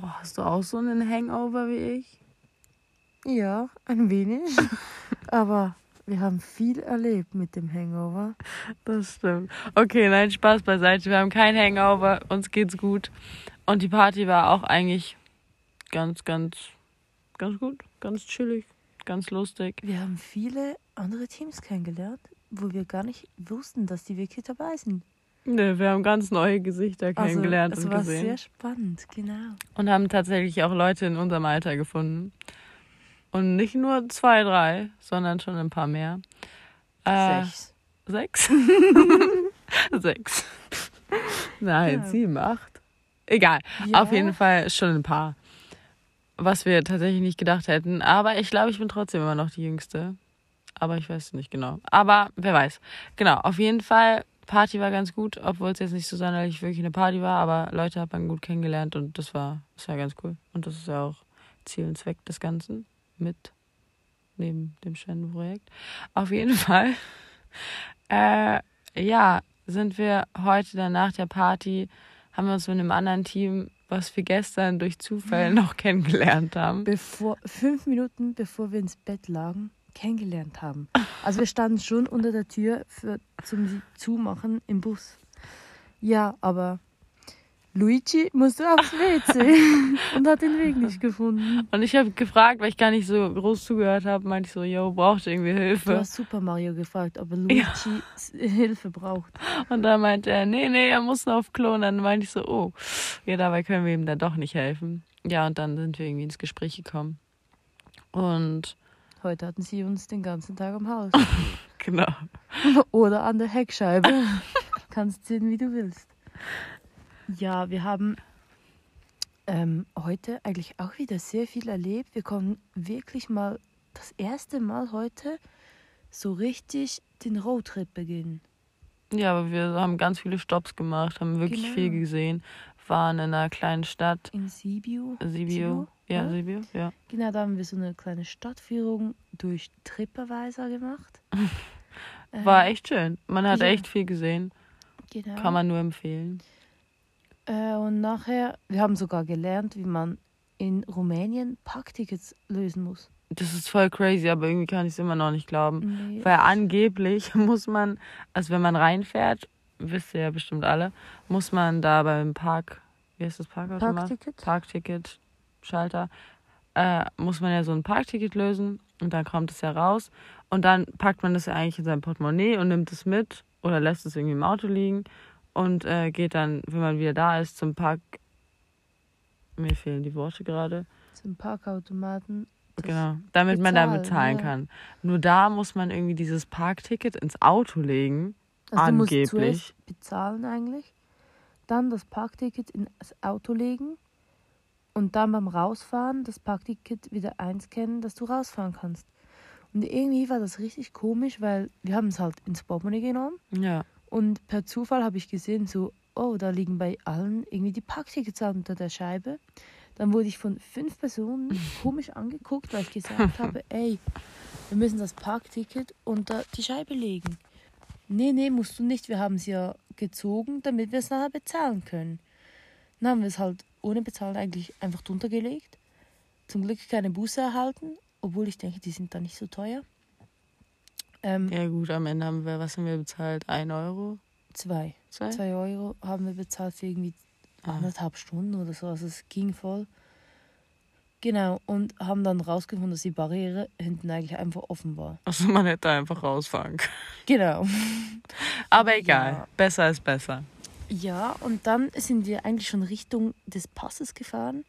Oh, hast du auch so einen Hangover wie ich? Ja, ein wenig. Aber wir haben viel erlebt mit dem Hangover. Das stimmt. Okay, nein, Spaß beiseite. Wir haben kein Hangover, uns geht's gut. Und die Party war auch eigentlich ganz, ganz, ganz gut, ganz chillig, ganz lustig. Wir haben viele andere Teams kennengelernt, wo wir gar nicht wussten, dass die wirklich dabei sind. Ne, wir haben ganz neue Gesichter kennengelernt also, es und war gesehen. sehr spannend, genau. Und haben tatsächlich auch Leute in unserem Alter gefunden. Und nicht nur zwei, drei, sondern schon ein paar mehr. Äh, Sechs. Sechs? Sechs. Nein, Ja. sieben, acht. Egal. Ja. Auf jeden Fall schon ein paar. Was wir tatsächlich nicht gedacht hätten. Aber ich glaube, ich bin trotzdem immer noch die Jüngste. Aber ich weiß nicht genau. Aber wer weiß. Genau, auf jeden Fall. Party war ganz gut, obwohl es jetzt nicht so sonderlich wirklich eine Party war, aber Leute hat man gut kennengelernt und das war, das war ganz cool. Und das ist ja auch Ziel und Zweck des Ganzen mit neben dem Spendenprojekt. Auf jeden Fall, äh, ja, sind wir heute dann nach der Party, haben wir uns mit einem anderen Team, was wir gestern durch Zufall noch kennengelernt haben. Bevor, fünf Minuten bevor wir ins Bett lagen, kennengelernt haben. Also wir standen schon unter der Tür für, zum Zumachen im Bus. Ja, aber Luigi musste aufs WC und hat den Weg nicht gefunden. Und ich habe gefragt, weil ich gar nicht so groß zugehört habe, meinte ich so, yo, braucht irgendwie Du Hilfe? hast Super Mario gefragt, ob Luigi s- Hilfe braucht. Und dann meinte er, nee, nee, er muss noch auf Klo. Und dann meinte ich so, oh, ja, dabei können wir ihm dann doch nicht helfen. Ja, und dann sind wir irgendwie ins Gespräch gekommen. Und Heute hatten sie uns den ganzen Tag am Haus. genau. Oder an der Heckscheibe. Kannst sehen, wie du willst. Ja, wir haben ähm, heute eigentlich auch wieder sehr viel erlebt. Wir konnten wirklich mal das erste Mal heute so richtig den Roadtrip beginnen. Ja, aber wir haben ganz viele Stops gemacht, haben wirklich Genau. viel gesehen, waren in einer kleinen Stadt, In Sibiu. Sibiu. Ja, ja? Sibiu, ja. Genau, da haben wir so eine kleine Stadtführung durch TripAdvisor gemacht. War Ähm, echt schön. Man hat ja. echt viel gesehen. Genau. Kann man nur empfehlen. Äh, und nachher, wir haben sogar gelernt, wie man in Rumänien Parktickets lösen muss. Das ist voll crazy, aber irgendwie kann ich es immer noch nicht glauben. Nee. Weil angeblich muss man, also wenn man reinfährt, wisst ihr ja bestimmt alle, muss man da beim Park, wie heißt das Parkhaus? Parkticket? Parkticket, Schalter, äh, muss man ja so ein Parkticket lösen und dann kommt es ja raus und dann packt man das ja eigentlich in sein Portemonnaie und nimmt es mit oder lässt es irgendwie im Auto liegen und äh, geht dann, wenn man wieder da ist, zum Park. Mir fehlen die Worte gerade. Zum Parkautomaten. Genau, damit man dann bezahlen, bezahlen ja. kann. Nur da muss man irgendwie dieses Parkticket ins Auto legen. Also du musst Angeblich. zuerst bezahlen eigentlich, dann das Parkticket ins Auto legen und dann beim Rausfahren das Parkticket wieder einscannen, dass du rausfahren kannst. Und irgendwie war das richtig komisch, weil wir haben es halt ins Portemonnaie genommen Ja. und per Zufall habe ich gesehen, so, oh, da liegen bei allen irgendwie die Parktickets unter der Scheibe. Dann wurde ich von fünf Personen komisch angeguckt, weil ich gesagt habe, ey, wir müssen das Parkticket unter die Scheibe legen. Nee, nee, musst du nicht. Wir haben es ja gezogen, damit wir es nachher bezahlen können. Dann haben wir es halt ohne Bezahlen eigentlich einfach drunter gelegt. Zum Glück keine Buße erhalten, obwohl ich denke, die sind da nicht so teuer. Ähm, Ja gut, am Ende haben wir, was haben wir bezahlt? Ein Euro? Zwei. Zwei? Zwei Euro haben wir bezahlt für irgendwie Ah. anderthalb Stunden oder so. Also es ging voll. Genau, und haben dann rausgefunden, dass die Barriere hinten eigentlich einfach offen war. Also man hätte einfach rausfahren können. Genau. Aber egal, Ja. besser ist besser. Ja, und dann sind wir eigentlich schon Richtung des Passes gefahren.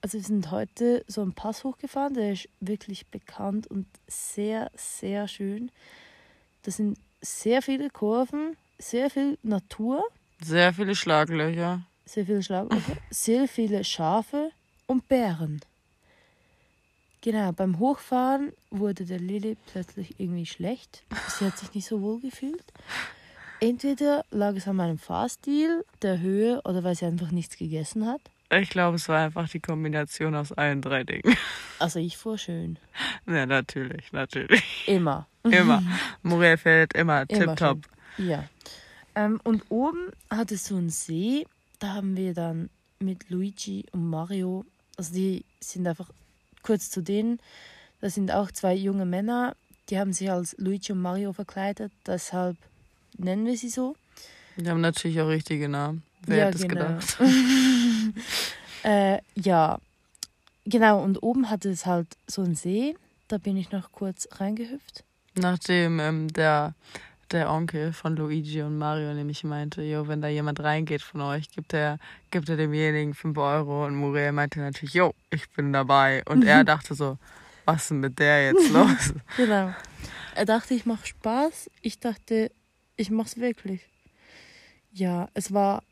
Also wir sind heute so einen Pass hochgefahren, der ist wirklich bekannt und sehr, sehr schön. Das sind sehr viele Kurven, sehr viel Natur, Sehr viele Schlaglöcher. sehr viele Schlaglöcher, sehr viele Schafe und Bären. Genau, beim Hochfahren wurde der Lilly plötzlich irgendwie schlecht. Sie hat sich nicht so wohl gefühlt. Entweder lag es an meinem Fahrstil, der Höhe oder weil sie einfach nichts gegessen hat. Ich glaube, es war einfach die Kombination aus allen drei Dingen. Also ich fuhr schön. Ja, natürlich, natürlich. Immer. Immer. Muriel fährt immer, Immer tipptopp. Ja. Ähm, und oben hat es so einen See. Da haben wir dann mit Luigi und Mario. Also die sind einfach kurz zu denen. Das sind auch zwei junge Männer, die haben sich als Luigi und Mario verkleidet, deshalb nennen wir sie so. Die haben natürlich auch richtige Namen. Wer hätte es genau. gedacht? äh, ja, genau. Und oben hatte es halt so einen See. Da bin ich noch kurz reingehüpft. Nachdem ähm, der, der Onkel von Luigi und Mario nämlich meinte, jo, wenn da jemand reingeht von euch, gibt er, gibt er demjenigen 5 Euro. Und Muriel meinte natürlich, jo, ich bin dabei. Und er dachte so, was ist denn mit der jetzt los? Genau. Er dachte, ich mache Spaß. Ich dachte, ich mach's wirklich. Ja, es war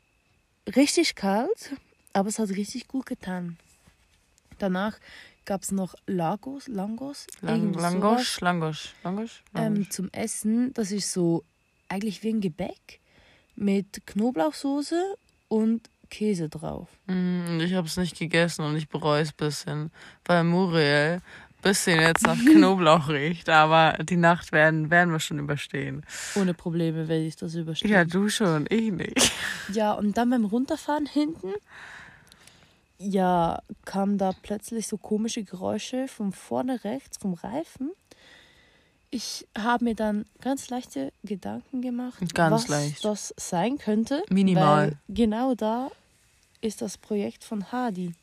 richtig kalt, aber es hat richtig gut getan. Danach gab es noch Lagos, Langos, Lang, Langosch, Langosch, Langosch? ähm, zum Essen. Das ist so eigentlich wie ein Gebäck mit Knoblauchsoße und Käse drauf. Mm, Ich habe es nicht gegessen und ich bereue es ein bisschen, weil Muriel ein bisschen jetzt nach Knoblauch riecht, aber die Nacht werden, werden wir schon überstehen. Ohne Probleme werde ich das überstehen. Ja, du schon, ich nicht. Ja, und dann beim Runterfahren hinten, ja, kamen da plötzlich so komische Geräusche von vorne rechts, vom Reifen. Ich habe mir dann ganz leichte Gedanken gemacht, Ganz was leicht. das sein könnte. Minimal. Weil genau da ist das Projekt von Hardy.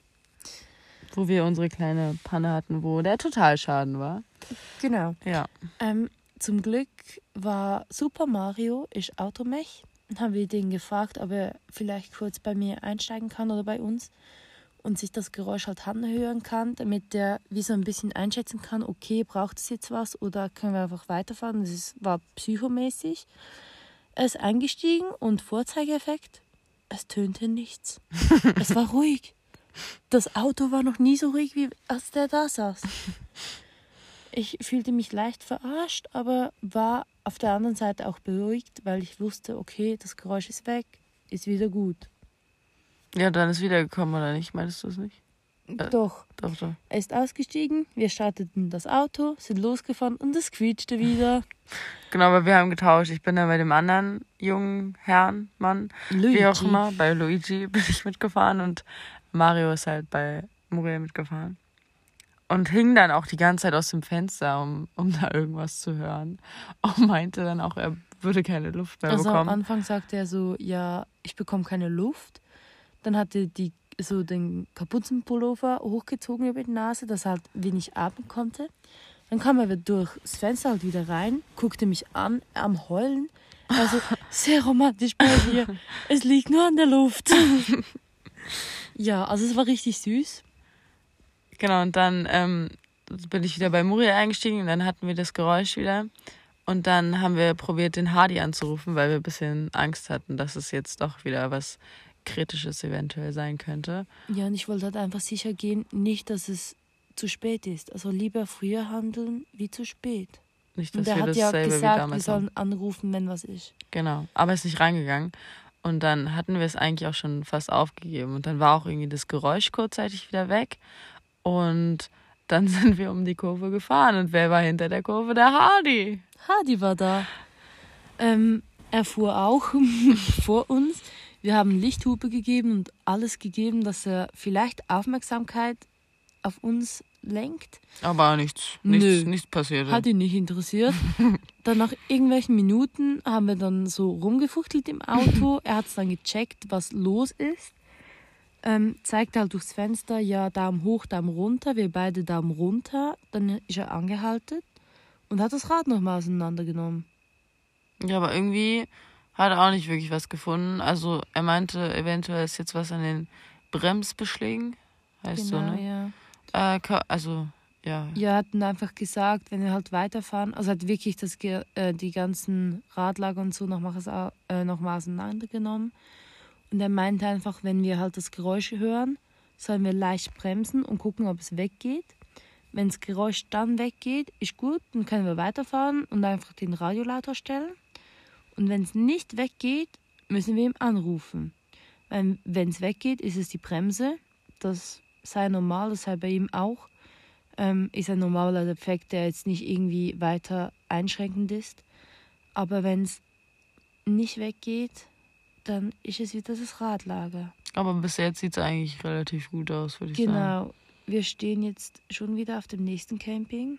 Wo wir unsere kleine Panne hatten, wo der Totalschaden war. Genau. Ja. Ähm, zum Glück war Super Mario, ist Automech. Dann haben wir den gefragt, ob er vielleicht kurz bei mir einsteigen kann oder bei uns und sich das Geräusch halt anhören kann, damit der wie so ein bisschen einschätzen kann, okay, braucht es jetzt was oder können wir einfach weiterfahren. Das ist, war psychomäßig. Er ist eingestiegen und Vorzeigeeffekt, es tönte nichts. es war ruhig. Das Auto war noch nie so ruhig, wie als der da saß. Ich fühlte mich leicht verarscht, aber war auf der anderen Seite auch beruhigt, weil ich wusste, okay, das Geräusch ist weg, ist wieder gut. Ja, dann ist wiedergekommen, oder nicht? Meintest du es nicht? Äh. Doch, Doch, doch. er ist ausgestiegen, wir starteten das Auto, sind losgefahren und es quietschte wieder. Genau, aber wir haben getauscht. Ich bin dann bei dem anderen jungen Herrn, Mann, wie auch Luigi. immer, bei Luigi bin ich mitgefahren und Mario ist halt bei Muriel mitgefahren. Und hing dann auch die ganze Zeit aus dem Fenster, um, um da irgendwas zu hören. Und meinte dann auch, er würde keine Luft mehr Also am bekommen. Anfang sagte er so, ja, ich bekomme keine Luft. Dann hat er die, so den Kapuzenpullover hochgezogen über die Nase, dass er halt wenig atmen konnte. Dann kam er wieder durchs Fenster halt wieder rein, guckte mich an, am Heulen. Also sehr romantisch bei dir. Es liegt nur an der Luft. ja, also es war richtig süß. Genau, und dann ähm, bin ich wieder bei Muriel eingestiegen und dann hatten wir das Geräusch wieder. Und dann haben wir probiert, den Hardy anzurufen, weil wir ein bisschen Angst hatten, dass es jetzt doch wieder was Kritisches eventuell sein könnte. Ja, und ich wollte halt einfach sicher gehen, nicht, dass es zu spät ist. Also lieber früher handeln wie zu spät. Nicht, Und dass er wir hat ja gesagt, wir damals haben. sollen anrufen, wenn was ist. Genau, aber ist nicht reingegangen. Und dann hatten wir es eigentlich auch schon fast aufgegeben. Und dann war auch irgendwie das Geräusch kurzzeitig wieder weg. Und dann sind wir um die Kurve gefahren. Und wer war hinter der Kurve? Der Hardy. Hardy war da. Ähm, er fuhr auch vor uns. Wir haben Lichthupe gegeben und alles gegeben, dass er vielleicht Aufmerksamkeit auf uns lenkt. Aber nichts, Nö. nichts, nichts passiert. Hat ihn nicht interessiert. Dann nach irgendwelchen Minuten haben wir dann so rumgefuchtelt im Auto. Er hat es dann gecheckt, was los ist. Ähm, zeigt halt durchs Fenster, ja, Daumen hoch, Daumen runter. Wir beide Daumen runter. Dann ist er angehalten und hat das Rad nochmal auseinandergenommen. Ja, aber irgendwie hat er auch nicht wirklich was gefunden. Also er meinte, eventuell ist jetzt was an den Bremsbeschlägen. Heißt so, ne? ja. Äh, also, ja. Ja, er hat dann einfach gesagt, wenn wir halt weiterfahren, also hat wirklich das, äh, die ganzen Radlager und so nochmal au- äh, noch auseinandergenommen. Und er meinte einfach, wenn wir halt das Geräusch hören, sollen wir leicht bremsen und gucken, ob es weggeht. Wenn das Geräusch dann weggeht, ist gut, dann können wir weiterfahren und einfach den Radio lauter stellen. Und wenn es nicht weggeht, müssen wir ihm anrufen. Wenn es weggeht, ist es die Bremse. Das sei normal, das sei bei ihm auch ähm, ist ein normaler Defekt, der jetzt nicht irgendwie weiter einschränkend ist. Aber wenn es nicht weggeht, dann ist es wieder das Radlager. Aber bis jetzt sieht es eigentlich relativ gut aus, würde ich sagen. Genau. Wir stehen jetzt schon wieder auf dem nächsten Camping.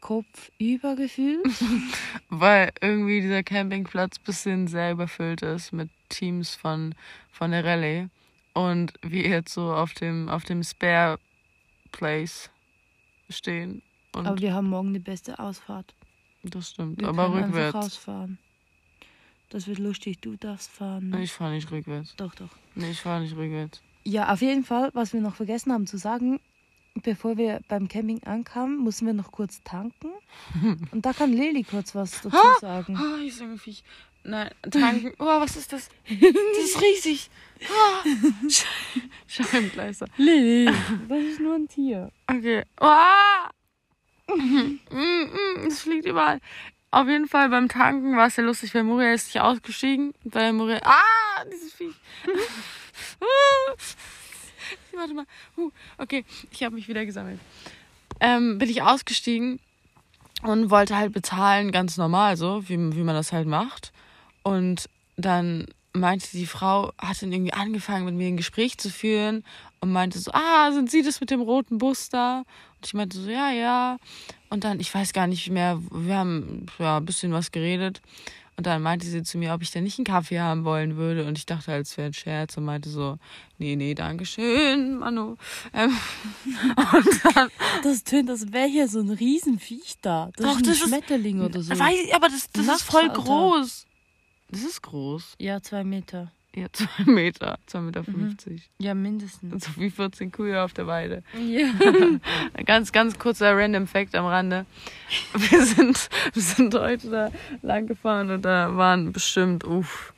Kopf übergefühlt. Weil irgendwie dieser Campingplatz ein bisschen sehr überfüllt ist mit Teams von, von der Rallye. Und wir jetzt so auf dem, auf dem Spare Place stehen. Und Aber wir haben morgen die beste Ausfahrt. das stimmt. Wir Aber rückwärts. rausfahren. Das wird lustig. Du darfst fahren. ne? Ich fahre nicht rückwärts. Doch, doch. Nee, ich fahre nicht rückwärts. Ja, auf jeden Fall, was wir noch vergessen haben zu sagen, bevor wir beim Camping ankamen, mussten wir noch kurz tanken. Und da kann Leli kurz was dazu sagen. Ah, ich sage Viech. Nein, tanken. Oh, was ist das? Das ist riesig. Ah. Sch- Scheibenkleister. Lili, das ist nur ein Tier. Okay. Ah! Mm, mm, Es fliegt überall. Auf jeden Fall beim Tanken war es sehr lustig, weil Muria ist nicht ausgestiegen. Weil Muria. Ah! Dieses Viech. Warte mal. Huh. Okay, ich habe mich wieder gesammelt. Ähm, bin ich ausgestiegen und wollte halt bezahlen, ganz normal so, wie, wie man das halt macht. Und dann meinte die Frau, hat dann irgendwie angefangen, mit mir ein Gespräch zu führen und meinte so, ah, sind Sie das mit dem roten Bus da? Und ich meinte so, ja, ja. Und dann, ich weiß gar nicht mehr, wir haben ja ein bisschen was geredet. Und dann meinte sie zu mir, ob ich denn nicht einen Kaffee haben wollen würde. Und ich dachte, als wäre ein Scherz und meinte so, nee, nee, danke schön, Manu. Ähm, und dann, Das tönt, als wäre hier so ein Riesenviech da. Das Doch, ist ein das ist- Schmetterling oder so. weiß ich, aber das, das ist voll Alter. groß. Das ist groß. Ja, zwei Meter. Ja, zwei Meter, zwei Meter fünfzig. Ja, mindestens. So wie 14 Kühe auf der Weide. Ja. Ganz, ganz kurzer Random Fact am Rande. Wir sind, wir sind heute da lang gefahren und da waren bestimmt, uff,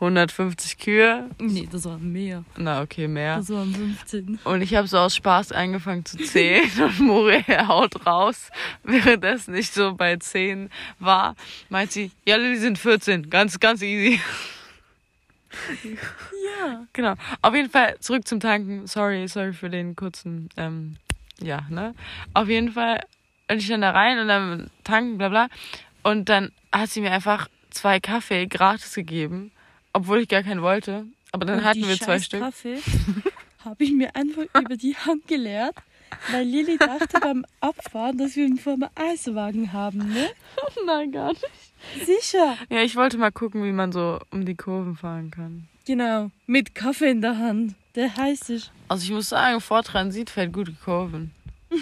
150 Kühe. nee, das waren mehr. Na, okay, mehr. Das waren 15. Und ich habe so aus Spaß angefangen zu zählen und Muriel haut raus, währenddessen ich so bei 10 war, meint sie, ja, die sind 14, ganz, ganz easy. Ja. Genau. Auf jeden Fall zurück zum Tanken. Sorry, sorry für den kurzen, ähm, ja, ne? Auf jeden Fall bin ich dann da rein und dann tanken, bla bla. Und dann hat sie mir einfach zwei Kaffee gratis gegeben, obwohl ich gar keinen wollte. Aber dann Und hatten wir zwei Stück. Kaffee habe ich mir einfach über die Hand geleert, weil Lilly dachte beim Abfahren, dass wir einen Firma Eiswagen haben, ne? Nein, gar nicht. Sicher. Ja, ich wollte mal gucken, wie man so um die Kurven fahren kann. Genau. Mit Kaffee in der Hand. Der heißt ich. Also ich muss sagen, vor Transit fährt gute Kurven.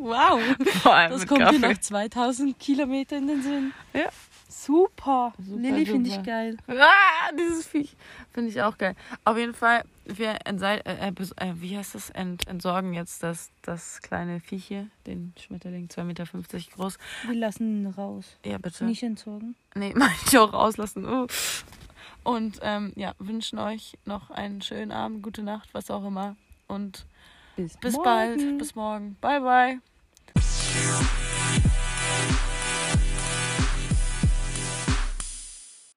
Wow. Vor allem Das kommt Kaffee. dir nach 2000 Kilometern in den Sinn. Ja. Super. Super, Lilly finde ich geil. Ah, dieses Viech. Finde ich auch geil. Auf jeden Fall, wir entsei- äh, äh, äh, wie heißt das? Ent entsorgen jetzt das, das kleine Viech hier, den Schmetterling, 2,50 Meter groß. Wir lassen ihn raus. Ja, bitte. Nicht entsorgen. Nee, ich auch rauslassen. Uh. Und ähm, ja, wünschen euch noch einen schönen Abend, gute Nacht, was auch immer. Und bis bald. Bis morgen. Bye, bye.